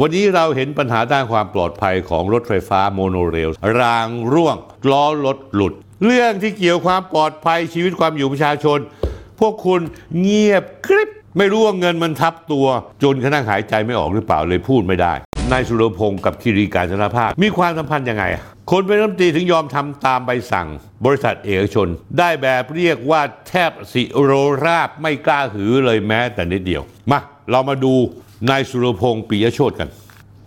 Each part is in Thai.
วันนี้เราเห็นปัญหาด้านความปลอดภัยของรถไฟฟ้าโมโนเรล รางร่วง ล้อรถหลุด เรื่องที่เกี่ยวความปลอดภัยชีวิตความอยู่ประชาชน พวกคุณเงียบกริบ ไม่รู้ว่าเงินมันทับตัว จนขณะหายใจไม่ออกหรือเปล่าเลยพูดไม่ได้ นายสุรพงศ์กับคิรีการชนภาพ มีความสัมพันธ์ยังไง คนเป็นรัฐมนตรีถึงยอมทำตามใบสั่ง บริษัทเอกชน ได้แบบเรียกว่าแทบสิโรราบไม่กล้าหือเลยแม้แต่นิดเดียวมาเรามาดู นายสุรพงศ์ปิยโชตกัน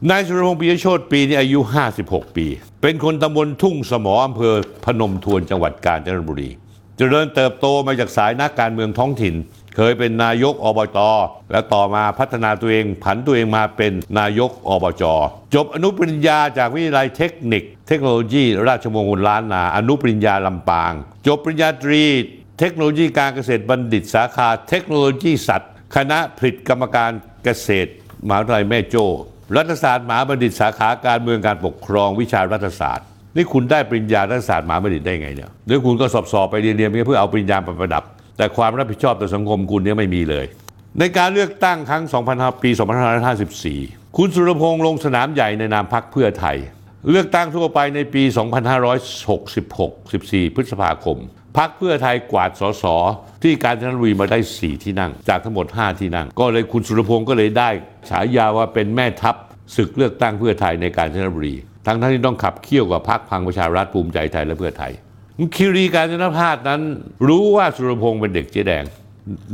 นายสุรพงศ์ปิยโชตปีนี้อายุ 56 ปี เป็นคนตำบลทุ่งสมออำเภอพนมทวนจังหวัดกาญจนบุรีเจริญเติบโตมาจากสายนักการเมืองท้องถิ่น เคยเป็นนายกอบจและต่อมาพัฒนาตัวเอง ผันตัวเองมาเป็นนายกอบจจบอนุปริญญาจากวิทยาลัยเทคนิค เทคโนโลยี ราชมงคลล้านนา อนุปริญญาลำปาง จบปริญญาตรีเทคโนโลยีการเกษตรบัณฑิตสาขาเทคโนโลยีสัตว์ คณะผลิตกรรมการ เกษตรมหาวิทยาลัยแม่โจ้รัฐศาสตร์มหาบัณฑิตสาขาการเมืองการปกครองวิชารัฐศาสตร์ นี่คุณได้ปริญญารัฐศาสตร์มหาบัณฑิตได้ไงเนี่ยหรือคุณก็สอบสอบไปเรียนเรียนเพื่อเอาปริญญาไปประดับ แต่ความรับผิดชอบต่อสังคมคุณเนี่ยไม่มีเลย ในการเลือกตั้งครั้ง 2005ปี 2554 คุณสุรพงษ์ลงสนามใหญ่ในนามพรรคเพื่อไทย เลือกตั้งทั่วไปในปี 2566 14 พฤษภาคมพักเพื่อไทยกวาดสสที่การจนบุรีมาได้ 4 ที่นั่ง จากทั้งหมด 5 ที่นั่ง ก็เลยคุณสุรพงศ์ก็เลยได้ฉายาว่าเป็นแม่ทัพศึกเลือกตั้งเพื่อไทยในการจนบุรี ทั้งทั้งที่ต้องขับเคี่ยวกับพักพังประชารัฐภูมิใจไทยและเพื่อไทยคิรีการจนพาสนั้น รู้ว่าสุรพงศ์เป็นเด็กเจ๊แดง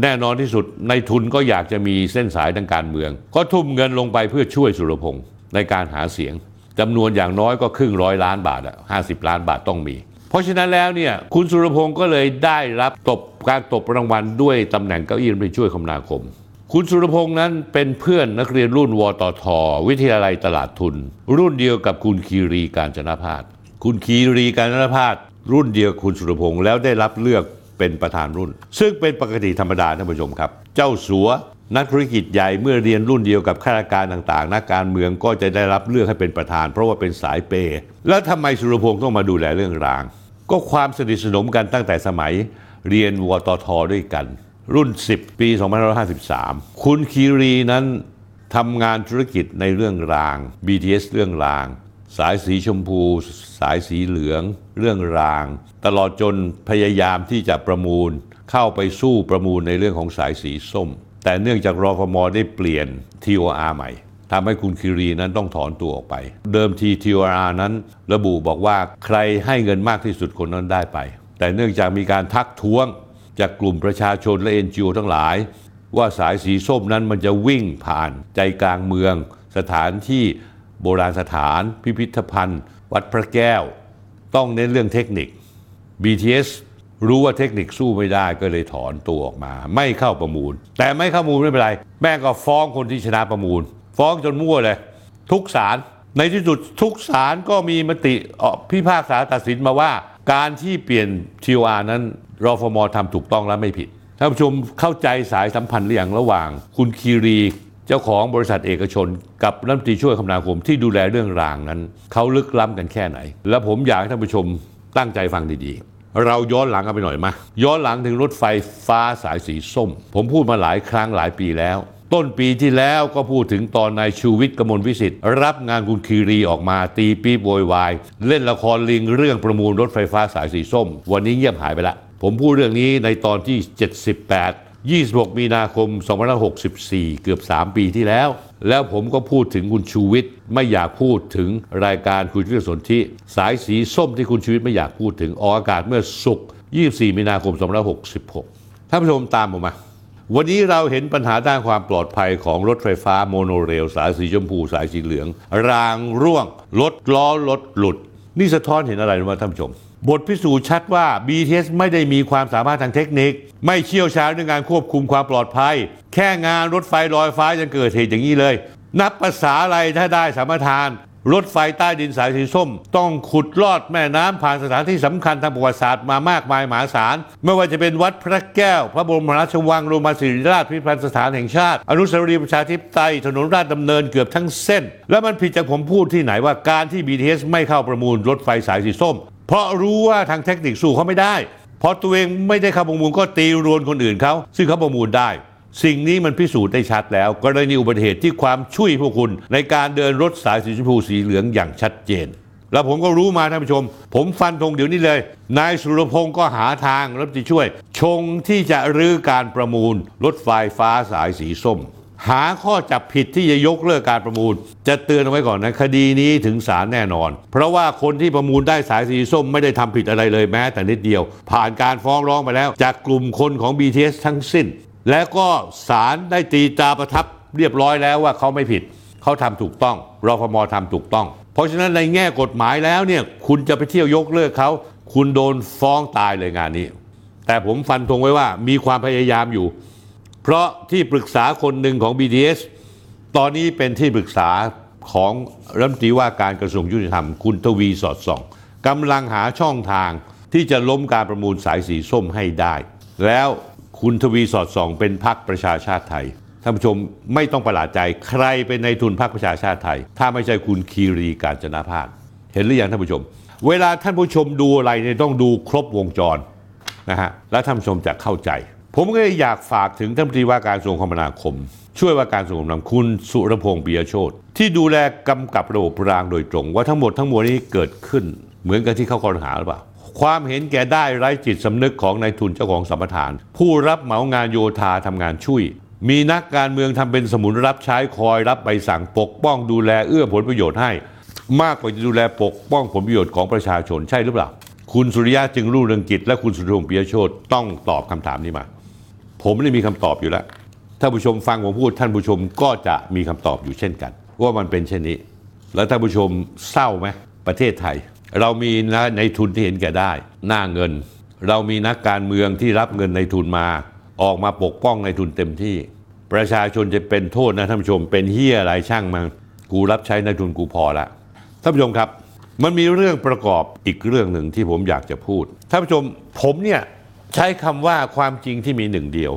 แน่นอนที่สุดในทุนก็อยากจะมีเส้นสายทางการเมือง ก็ทุ่มเงินลงไปเพื่อช่วยสุรพงศ์ในการหาเสียงจำนวนอย่างน้อยก็ครึ่งร้อยล้านบาทอะห้าสิบล้านบาทต้องมี เพราะฉะนั้นแล้วเนี่ยคุณสุรพงศ์ก็เลยได้รับตบการตบรางวัลด้วยตำแหน่งเก้าอี้รัฐมนตรีช่วยคมนาคม คุณสุรพงศ์นั้นเป็นเพื่อนนักเรียนรุ่นวตท วิทยาลัยตลาดทุน รุ่นเดียวกับคุณคีรีการจนพาสคุณคีรีการจนพาสรุ่นเดียวกับคุณสุรพงศ์แล้วได้รับเลือกเป็นประธานรุ่น ซึ่งเป็นปกติธรรมดาท่านผู้ชมครับ เจ้าสัวนักธุรกิจใหญ่เมื่อเรียนรุ่นเดียวกับข้าราชการต่างๆ นักการเมืองก็จะได้รับเลือกให้เป็นประธาน เพราะว่าเป็นสายเปย์แล้วทำไมสุรพงศ์ต้องมาดูแลเรื่องราง ก็ความสนิทสนมกันตั้งแต่สมัยเรียนวตทด้วยกัน รุ่น 10 ปี 2553 คุณคีรีนั้นทำงานธุรกิจในเรื่องราง BTS เรื่องราง สายสีชมพู สายสีเหลือง เรื่องราง ตลอดจนพยายามที่จะประมูล เข้าไปสู้ประมูลในเรื่องของสายสีส้ม แต่เนื่องจากรอฟมได้เปลี่ยน TOR ใหม่ ทำให้คุณคิรีนั้นต้องถอนตัวออกไป เดิมที TOR นั้นระบุบอกว่าใครให้เงินมากที่สุดคนนั้นได้ไป แต่เนื่องจากมีการทักท้วงจากกลุ่มประชาชนและ NGO ทั้งหลาย ว่าสายสีส้มนั้นมันจะวิ่งผ่านใจกลางเมือง สถานที่โบราณสถาน พิพิธภัณฑ์ วัดพระแก้ว ต้องเน้นเรื่องเทคนิค BTS รู้ว่าเทคนิคสู้ไม่ได้ก็เลยถอนตัวออกมา ไม่เข้าประมูล แต่ไม่เข้าประมูลไม่เป็นไร แม่ก็ฟ้องคนที่ชนะประมูล ฟ้องจนมั่วเลย ทุกศาลในที่สุดทุกศาลก็มีมติออกพิพากษาตัดสินมาว่า การที่เปลี่ยน TOR นั้นรอฟมทำถูกต้องและไม่ผิดท่านผู้ชมเข้าใจสายสัมพันธ์หรือยังระหว่าง คุณคีรีเจ้าของบริษัทเอกชน กับรัฐมนตรีช่วยคมนาคมที่ดูแลเรื่องรางนั้น เขาลึกล้ำกันแค่ไหน และผมอยากให้ท่านผู้ชมตั้งใจฟังดีๆ เราย้อนหลังกันไปหน่อยมาย้อนหลังถึงรถไฟฟ้าสายสีส้ม ผมพูดมาหลายครั้งหลายปีแล้ว ต้นปีที่แล้วก็พูดถึงตอนนายชูวิทย์กมลวิสิทธิ์ รับงานคุณคีรีออกมาตีปี๊บโวยวาย เล่นละครลิงเรื่องประมูลรถไฟฟ้าสายสีส้ม วันนี้เงียบหายไปละ ผมพูดเรื่องนี้ในตอนที่ 78 26 มีนาคม 2564 เกือบ 3 ปีที่แล้ว แล้วผมก็พูดถึงคุณชูวิทย์ไม่อยากพูดถึงรายการคุยเรื่องสนธิสายสีส้มที่คุณชูวิทย์ไม่อยากพูดถึงออกอากาศเมื่อศุกร์24 มีนาคม 2566 ท่านผู้ชมตามผมมา วันนี้เราเห็นปัญหาด้านความปลอดภัยของรถไฟฟ้าโมโนเรล สายสีชมพูสายสีเหลือง รางร่วง รถล้อรถหลุด นี่สะท้อนเห็นอะไรรู้ไหมท่านผู้ชม บทพิสูจน์ชัดว่า BTS ไม่ได้มีความสามารถทางเทคนิค ไม่เชี่ยวชาญเรื่องการควบคุมความปลอดภัย แค่งานรถไฟลอยฟ้ายังเกิดเหตุอย่างนี้เลย นับภาษาอะไรถ้าได้สามทาน รถไฟใต้ดินสายสีส้ม ต้องขุดลอดแม่น้ำผ่านสถานที่สำคัญทางประวัติศาสตร์มามากมายมหาศาล ไม่ว่าจะเป็นวัดพระแก้ว พระบรมราชวังโรมาศิริราชพิพิธภัณฑ์สถานแห่งชาติ อนุสาวรีย์ประชาธิปไตย ถนนราชดำเนินเกือบทั้งเส้น แล้วมันผิดจากผมพูดที่ไหนว่าการที่ BTS ไม่เข้าประมูลรถไฟสายสีส้ม เพราะรู้ว่าทางเทคนิคสู้เขาไม่ได้เพราะตัวเองไม่ได้เข้าประมูลก็ตีรวนคนอื่นเขาซึ่งเขาประมูลได้ สิ่งนี้มันพิสูจน์ได้ชัดแล้ว กรณีอุบัติเหตุที่ความช่วยพวกคุณ ในการเดินรถสายสีชมพูสีเหลืองอย่างชัดเจน แล้วผมก็รู้มาท่านผู้ชม ผมฟันธงเดี๋ยวนี้เลย นายสุรพงศ์ก็หาทางรับที่ช่วย ชงที่จะรื้อการประมูล รถไฟฟ้าสายสีส้ม หาข้อจับผิดที่จะยกเลิกการประมูล จะเตือนเอาไว้ก่อนนะคดีนี้ถึงศาลแน่นอน เพราะว่าคนที่ประมูลได้สายสีส้มไม่ได้ทำผิดอะไรเลยแม้แต่นิดเดียว ผ่านการฟ้องร้องไปแล้ว จากกลุ่มคนของ BTS ทั้งสิ้น และก็ศาลได้ตีตราประทับเรียบร้อยแล้วว่าเขาไม่ผิด เขาทำถูกต้องรอฟมทำถูกต้อง เพราะฉะนั้นในแง่กฎหมายแล้วเนี่ยคุณจะไปเที่ยวยกเลิกเขา คุณโดนฟ้องตายเลยงานนี้ แต่ผมฟันธงไว้ว่ามีความพยายามอยู่ เพราะที่ปรึกษาคนหนึ่งของ BTS ตอนนี้เป็นที่ปรึกษาของรัฐมนตรีว่าการกระทรวงยุติธรรม คุณทวีสอดส่องกำลังหาช่องทางที่จะล้มการประมูลสายสีส้มให้ได้ แล้ว คุณทวีสอดส่องเป็นพักประชาชาติไทยท่านผู้ชมไม่ต้องประหลาดใจใครเป็นในทุนพรรคประชาชาติไทย ถ้าไม่ใช่คุณคีรีการจนาพาสเห็นหรือยังท่านผู้ชม เวลาท่านผู้ชมดูอะไรเนี่ยต้องดูครบวงจรนะฮะแล้วท่านผู้ชมจะเข้าใจ ผมก็อยากฝากถึงท่านรัฐมนตรีว่าการกระทรวงคมนาคม ช่วยว่าการกระทรวงคมนาคมคุณสุรพงษ์ปิยโชตที่ดูแลกำกับระบบรางโดยตรง ว่าทั้งหมดทั้งมวลนี้เกิดขึ้น เหมือนกับที่เขากล่าวหาหรือเปล่า ความเห็นแก่ได้ไร้จิตสำนึกของนายทุนเจ้าของสัมปทาน ผู้รับเหมางานโยธาทำงานช่วยมีนักการเมืองทำเป็นสมุนรับใช้คอยรับใบสั่งปกป้องดูแลเอื้อผลประโยชน์ให้ มากกว่าจะดูแลปกป้องผลประโยชน์ของประชาชนใช่หรือเปล่า คุณสุริยะจึงรุ่งเรืองกิจ และคุณสุรพงษ์ปิยโชตต้องตอบคำถามนี้มา ผมไม่ได้มีคำตอบอยู่แล้วท่านผู้ชมฟังผมพูดท่านผู้ชมก็จะมีคำตอบอยู่เช่นกัน ว่ามันเป็นเช่นนี้ แล้วท่านผู้ชมเศร้าไหมประเทศไทย เรามีนะในทุนที่เห็นแก่ได้ หน้าเงิน เรามีนักการเมืองที่รับเงินในทุนมา ออกมาปกป้องในทุนเต็มที่ ประชาชนจะเป็นโทษนะท่านผู้ชม เป็นเฮียอะไรช่างมันกูรับใช้ในทุนกูพอละท่านผู้ชมครับ มันมีเรื่องประกอบอีกเรื่องหนึ่งที่ผมอยากจะพูดท่านผู้ชมผมเนี่ยใช้คำว่าความจริงที่มีหนึ่งเดียว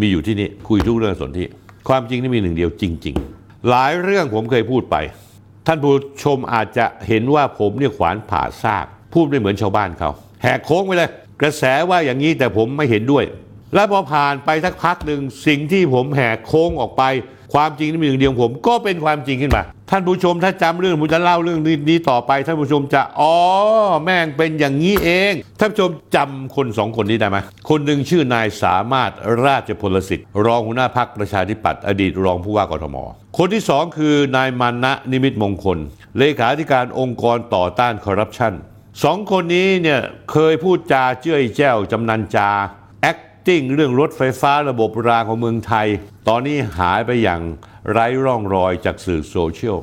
มีอยู่ที่นี่คุยทุกเรื่องสนที่ความจริงที่มีหนึ่งเดียวจริง ๆ หลายเรื่องผมเคยพูดไป ท่านผู้ชมอาจจะเห็นว่าผมเนี่ยขวานผ่าซาก พูดไม่เหมือนชาวบ้านเขาแหกโค้งไปเลย กระแสว่าอย่างนี้แต่ผมไม่เห็นด้วย และพอผ่านไปสักพักหนึ่งสิ่งที่ผมแหกโค้งออกไป ความจริงที่มีหนึ่งเดียวผม ก็เป็นความจริงขึ้นมา ท่านผู้ชมถ้าจำเรื่องผมจะเล่าเรื่องนี้ต่อไป ท่านผู้ชมจะอ๋อแม่งเป็นอย่างนี้เอง ท่านผู้ชมจำคนสองคนนี้ได้ไหมคนหนึ่งชื่อนายสามารถราชพลสิทธิ์ รองหัวหน้าพักประชาธิปัตย์อดีตรองผู้ว่ากทม คนที่สองคือนายมานะนิมิตมงคล เลขาธิการองค์กรต่อต้านคอร์รัปชันสองคนนี้เนี่ยเคยพูดจาเจ้ยแจ้วจำนันจา acting เรื่องรถไฟฟ้าระบบรางของเมืองไทย ตอนนี้หายไปอย่างไร้ร่องรอยจากสื่อโซเชียล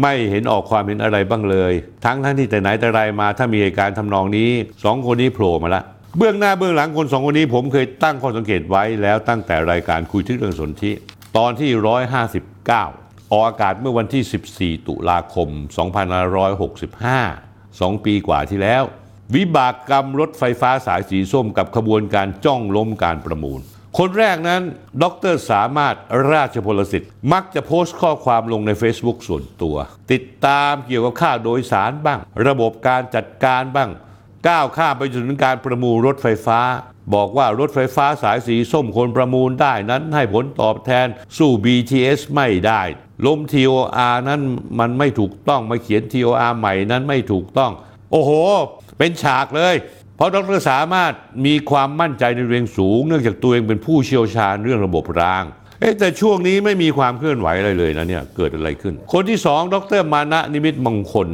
ไม่เห็นออกความเห็นอะไรบ้างเลย ทั้งทั้งที่แต่ไหนแต่ไรมาถ้ามีเหตุการณ์ทำนองนี้สองคนนี้โผล่มาละเบื้องหน้าเบื้องหลังคนสองคนนี้ผมเคยตั้งข้อสังเกตไว้แล้วตั้งแต่รายการคุยทึกเรื่องสนธิตอนที่ 159 ออกอากาศเมื่อวันที่ 14 ตุลาคม 2565 2 ปีกว่าที่แล้ว วิบากกรรมรถไฟฟ้าสายสีส้มกับขบวนการจ้องล้มการประมูล คนแรกนั้น ดรสามารถราชพลสิทธิ์ มักจะโพสต์ข้อความลงใน Facebook ส่วนตัว ติดตามเกี่ยวกับค่าโดยสารบ้าง ระบบการจัดการบ้าง ก้าวข้ามไปจนถึงการประมูลรถไฟฟ้า บอกว่ารถไฟฟ้าสายสีส้มคนประมูลได้นั้นให้ผลตอบแทนสู้ BTS ไม่ได้ล้ม TOR นั้นมันไม่ถูกต้องมาเขียน TOR ใหม่นั้นไม่ถูกต้อง โอ้โห เป็นฉากเลย เพราะดรสามารถมีความมั่นใจในเรียงสูง เนื่องจากตัวเองเป็นผู้เชี่ยวชาญเรื่องระบบรางเอ๊ะแต่ช่วงนี้ไม่มีความเคลื่อนไหวอะไรเลยนะเนี่ยเกิดอะไรขึ้น คนที่สองดรมานะนิมิตมงคล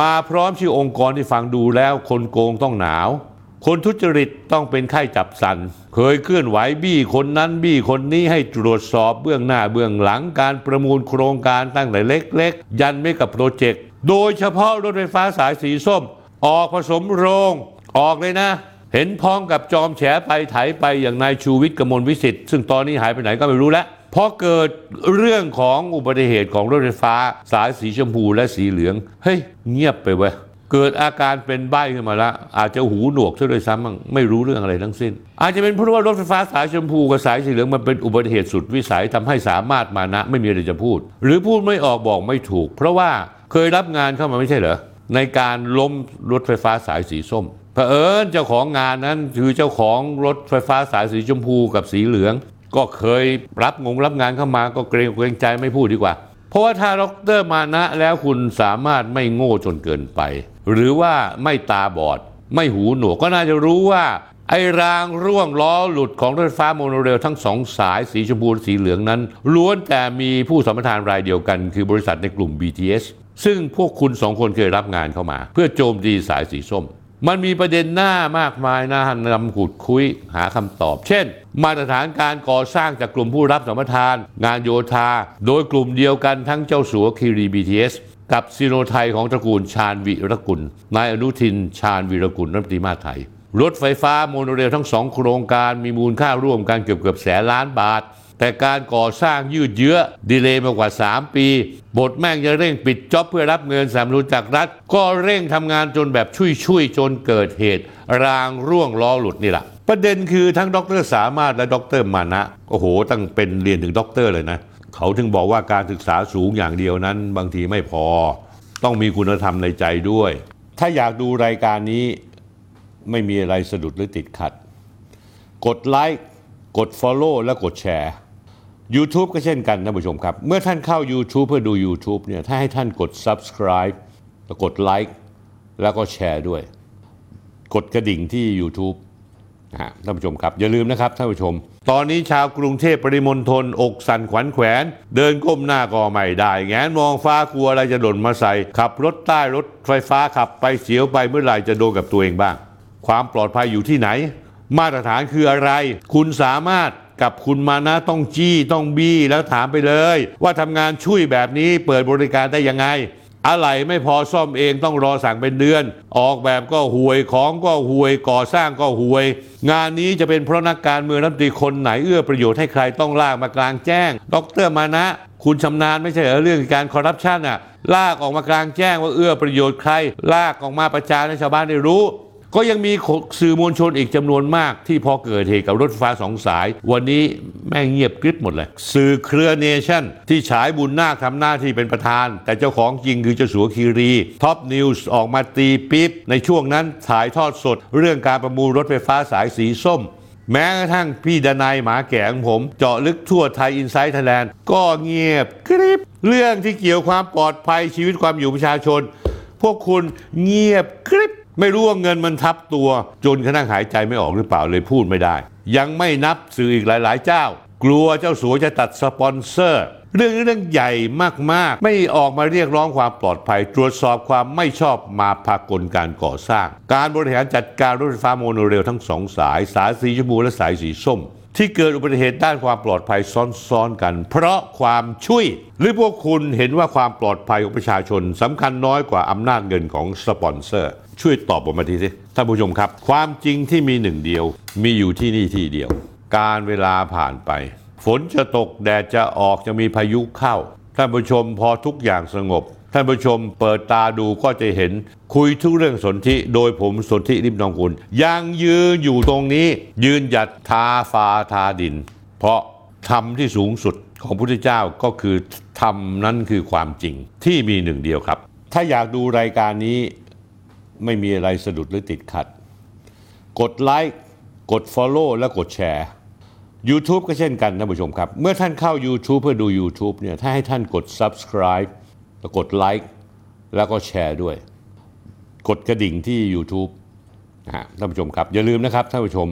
มาพร้อมชื่อองค์กรที่ฟังดูแล้ว คนโกงต้องหนาว คนทุจริตต้องเป็นไข้จับสัน เคยเคลื่อนไหวบี้คนนั้นบี้คนนี้ให้ตรวจสอบเบื้องหน้าเบื้องหลังการประมูลโครงการตั้งแต่เล็ก ๆ ยันไม่กับโปรเจกต์โดยเฉพาะรถไฟฟ้าสายสีส้ม ออกผสมโรง ออกเลยนะ เห็นพ้องกับจอมแฉไปไถไปอย่างนายชูวิทย์กมลวิสิทธิ์ซึ่งตอนนี้หายไปไหนก็ไม่รู้แล้วพอเกิดเรื่องของอุบัติเหตุของรถไฟฟ้า สายสีชมพูและสีเหลือง เฮ้ย เงียบไปเว้ยเกิดอาการเป็นใบ้ขึ้นมาล้วอาจจะหูหนวกซะด้วยซ้ำมั่งไม่รู้เรื่องอะไรทั้งสิ้น อาจจะเป็นเพราะว่ารถไฟฟ้าสายชมพูกับสายสีเหลืองมันเป็นอุบัติเหตุสุดวิสัยทำให้สามารถมานะ ไม่มีอะไรจะพูด หรือพูดไม่ออกบอกไม่ถูก เพราะว่าเคยรับงานเข้ามาไม่ใช่เหรอ ในการล้มรถไฟฟ้าสายสีส้มเผอิญเจ้าของงานนั้นคือเจ้าของรถไฟฟ้าสายสีชมพูกับสีเหลือง ก็เคยรับงงรับงานเข้ามาก็เกรงเกรงใจไม่พูดดีกว่า เพราะว่าถ้าดรมานะแล้วคุณสามารถไม่โง่จนเกินไป หรือว่าไม่ตาบอด ไม่หูหนวกก็น่าจะรู้ว่า ไอ้รางร่วงล้อหลุดของรถไฟฟ้าโมโนเรลทั้งสองสายสีชมพูสีเหลืองนั้น ล้วนแต่มีผู้สัมปทานรายเดียวกัน คือบริษัทในกลุ่ม BTS ซึ่งพวกคุณสองคนเคยรับงานเข้ามา เพื่อโจมตีสายสีส้ม มันมีประเด็นหน้ามากมายน่านำขุดคุยหาคำตอบ เช่น มาตรฐานการก่อสร้างจากกลุ่มผู้รับสัมปทาน งานโยธา โดยกลุ่มเดียวกันทั้งเจ้าสัวคีรี BTS กับซีโนไทยของตระกูลชาญวิรกุล นายอนุทิน ชาญวิรกุลรัฐมนตรีมาไทย รถไฟฟ้าโมโนเรลทั้งสองโครงการมีมูลค่าร่วมกันเกือบเกือบแสนล้านบาท แต่การก่อสร้างยืดเยื้อ delay มากว่า 3 ปีบริษัทแม่งจะเร่งปิด job เพื่อรับเงินสนับสนุนจากรัฐ ก็เร่งทำงานจนแบบชุยๆจนเกิดเหตุ รางร่วงล้อหลุดนี่แหละประเด็นคือทั้งดรสามารถและดรมานะ โอ้โห ตั้งเป็นเรียนถึงด็อกเตอร์เลยนะ เขาถึงบอกว่าการศึกษาสูงอย่างเดียวนั้น บางทีไม่พอ ต้องมีคุณธรรมในใจด้วย ถ้าอยากดูรายการนี้ไม่มีอะไรสะดุดหรือติดขัด กดไลค์กด Follow และกดแชร์ YouTube ก็เช่นกันท่านผู้ชมครับ เมื่อท่านเข้า YouTube เพื่อดู YouTube เนี่ยถ้าให้ท่านกด Subscribe แล้วกดไลค์แล้วก็แชร์ด้วย กดกระดิ่งที่ YouTube นะฮะท่านผู้ชมครับ อย่าลืมนะครับท่านผู้ชม ตอนนี้ชาวกรุงเทพปริมณฑลอกสั่นขวัญแขวน เดินก้มหน้าก็ไม่ได้ แงนมองฟ้ากลัวอะไรจะหล่นมาใส่ ขับรถใต้รถไฟฟ้าขับไปเสียวไปเมื่อไหร่จะโดนกับตัวเองบ้าง ความปลอดภัยอยู่ที่ไหน มาตรฐานคืออะไร คุณสามารถ กับคุณมานะต้องจี้ต้องบี้แล้วถามไปเลย ว่าทำงานช่วยแบบนี้เปิดบริการได้ยังไงอะไรไม่พอซ่อมเองต้องรอสั่งเป็นเดือน ออกแบบก็ห่วยของก็ห่วยก่อสร้างก็ห่วย งานนี้จะเป็นเพราะนักการเมืองรัฐมนตรีคนไหนเอื้อประโยชน์ให้ใครต้องลากมากลางแจ้ง ดรมานะ คุณชำนาญไม่ใช่เรอเรื่องการคอร์รัปชันอะลากออกมากลางแจ้งว่าเอื้อประโยชน์ใคร ลากออกมาประจานให้ชาวบ้านได้รู้ ก็ยังมีสื่อมวลชนอีกจำนวนมากที่พอเกิดเหตุกับรถไฟฟ้าสองสาย วันนี้แม่งเงียบกริบหมดเลย สื่อเครือเนชั่น ที่ฉายบุนนาคทำหน้าที่เป็นประธาน แต่เจ้าของจริงคือเจ้าสัวคีรี Top News ออกมาตีปี๊บ ในช่วงนั้นถ่ายทอดสด เรื่องการประมูลรถไฟฟ้าสายสีส้ม แม้กระทั่งพี่ดนัยหมาแก่ของผม เจาะลึกทั่วไทย Inside Thailand ก็เงียบกริบเรื่องที่เกี่ยวความปลอดภัยชีวิตความอยู่ประชาชน พวกคุณเงียบกริบ ไม่รู้ว่าเงินมันทับตัว จนกระทั่งหายใจไม่ออกหรือเปล่าเลยพูดไม่ได้ ยังไม่นับสื่ออีกหลาย ๆ เจ้า กลัวเจ้าสัวจะตัดสปอนเซอร์ เรื่องนี้เรื่องใหญ่มาก ๆ ไม่ออกมาเรียกร้องความปลอดภัย ตรวจสอบความไม่ชอบมาพากลการก่อสร้าง การบริหารจัดการรถไฟฟ้าโมโนเรลทั้งสองสาย สายสีชมพูและสายสีส้ม ที่เกิดอุบัติเหตุด้านความปลอดภัยซ้อนๆกัน เพราะความช่วย หรือพวกคุณเห็นว่าความปลอดภัยของประชาชนสำคัญน้อยกว่าอำนาจเงินของสปอนเซอร์ ช่วยตอบผมมาทีสิท่านผู้ชมครับ ความจริงที่มีหนึ่งเดียว มีอยู่ที่นี่ที่เดียว การเวลาผ่านไป ฝนจะตกแดดจะออกจะมีพายุเข้าท่านผู้ชมพอทุกอย่างสงบ ท่านผู้ชมเปิดตาดูก็จะเห็นคุยทุกเรื่องสนธิโดยผมสนธิริมนองคุณยังยืนอยู่ตรงนี้ ยืนหยัดทาฟ้าทาดิน เพราะธรรมที่สูงสุดของพระพุทธเจ้าก็คือธรรมนั้นคือความจริงที่มีหนึ่งเดียวครับ ถ้าอยากดูรายการนี้ไม่มีอะไรสะดุดหรือติดขัด กดไลค์กด Follow และกดแชร์ YouTube ก็เช่นกันท่านผู้ชมครับ เมื่อท่านเข้า YouTube เพื่อดู YouTube เนี่ยถ้าให้ท่านกด Subscribe กดไลค์แล้วก็แชร์ด้วย กดกระดิ่งที่ YouTube นะฮะท่านผู้ชมครับ อย่าลืมนะครับท่านผู้ชม